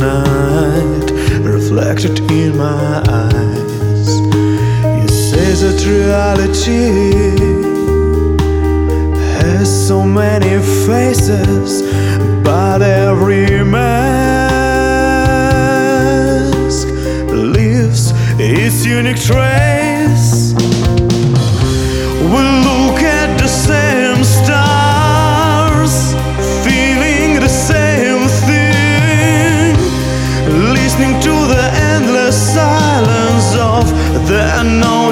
night reflected in my eyes. You say that reality has so many faces, but every mask leaves its unique trace. Listening to the endless silence of the unknown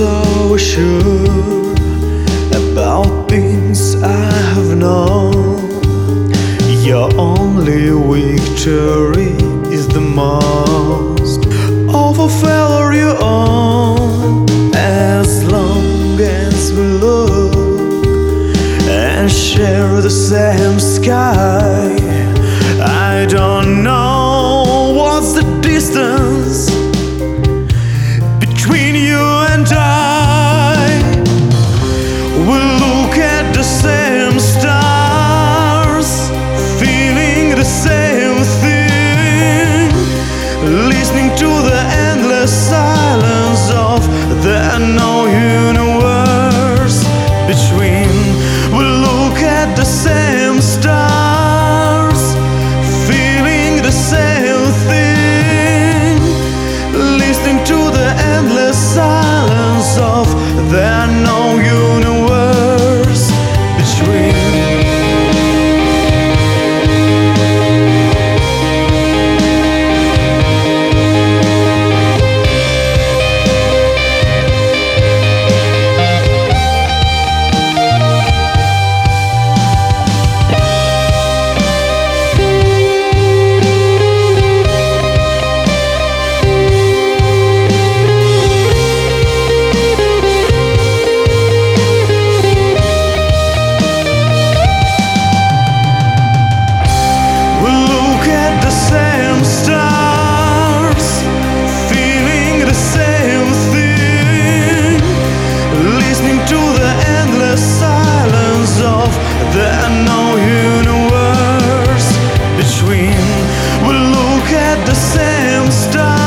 so sure about things I have known. Your only victory is the most of a failure you own. As long as we look and share the same sky, I don't know what's the distance listening to the endless silence of the unknown universe between. We look at the same stars. had the same style.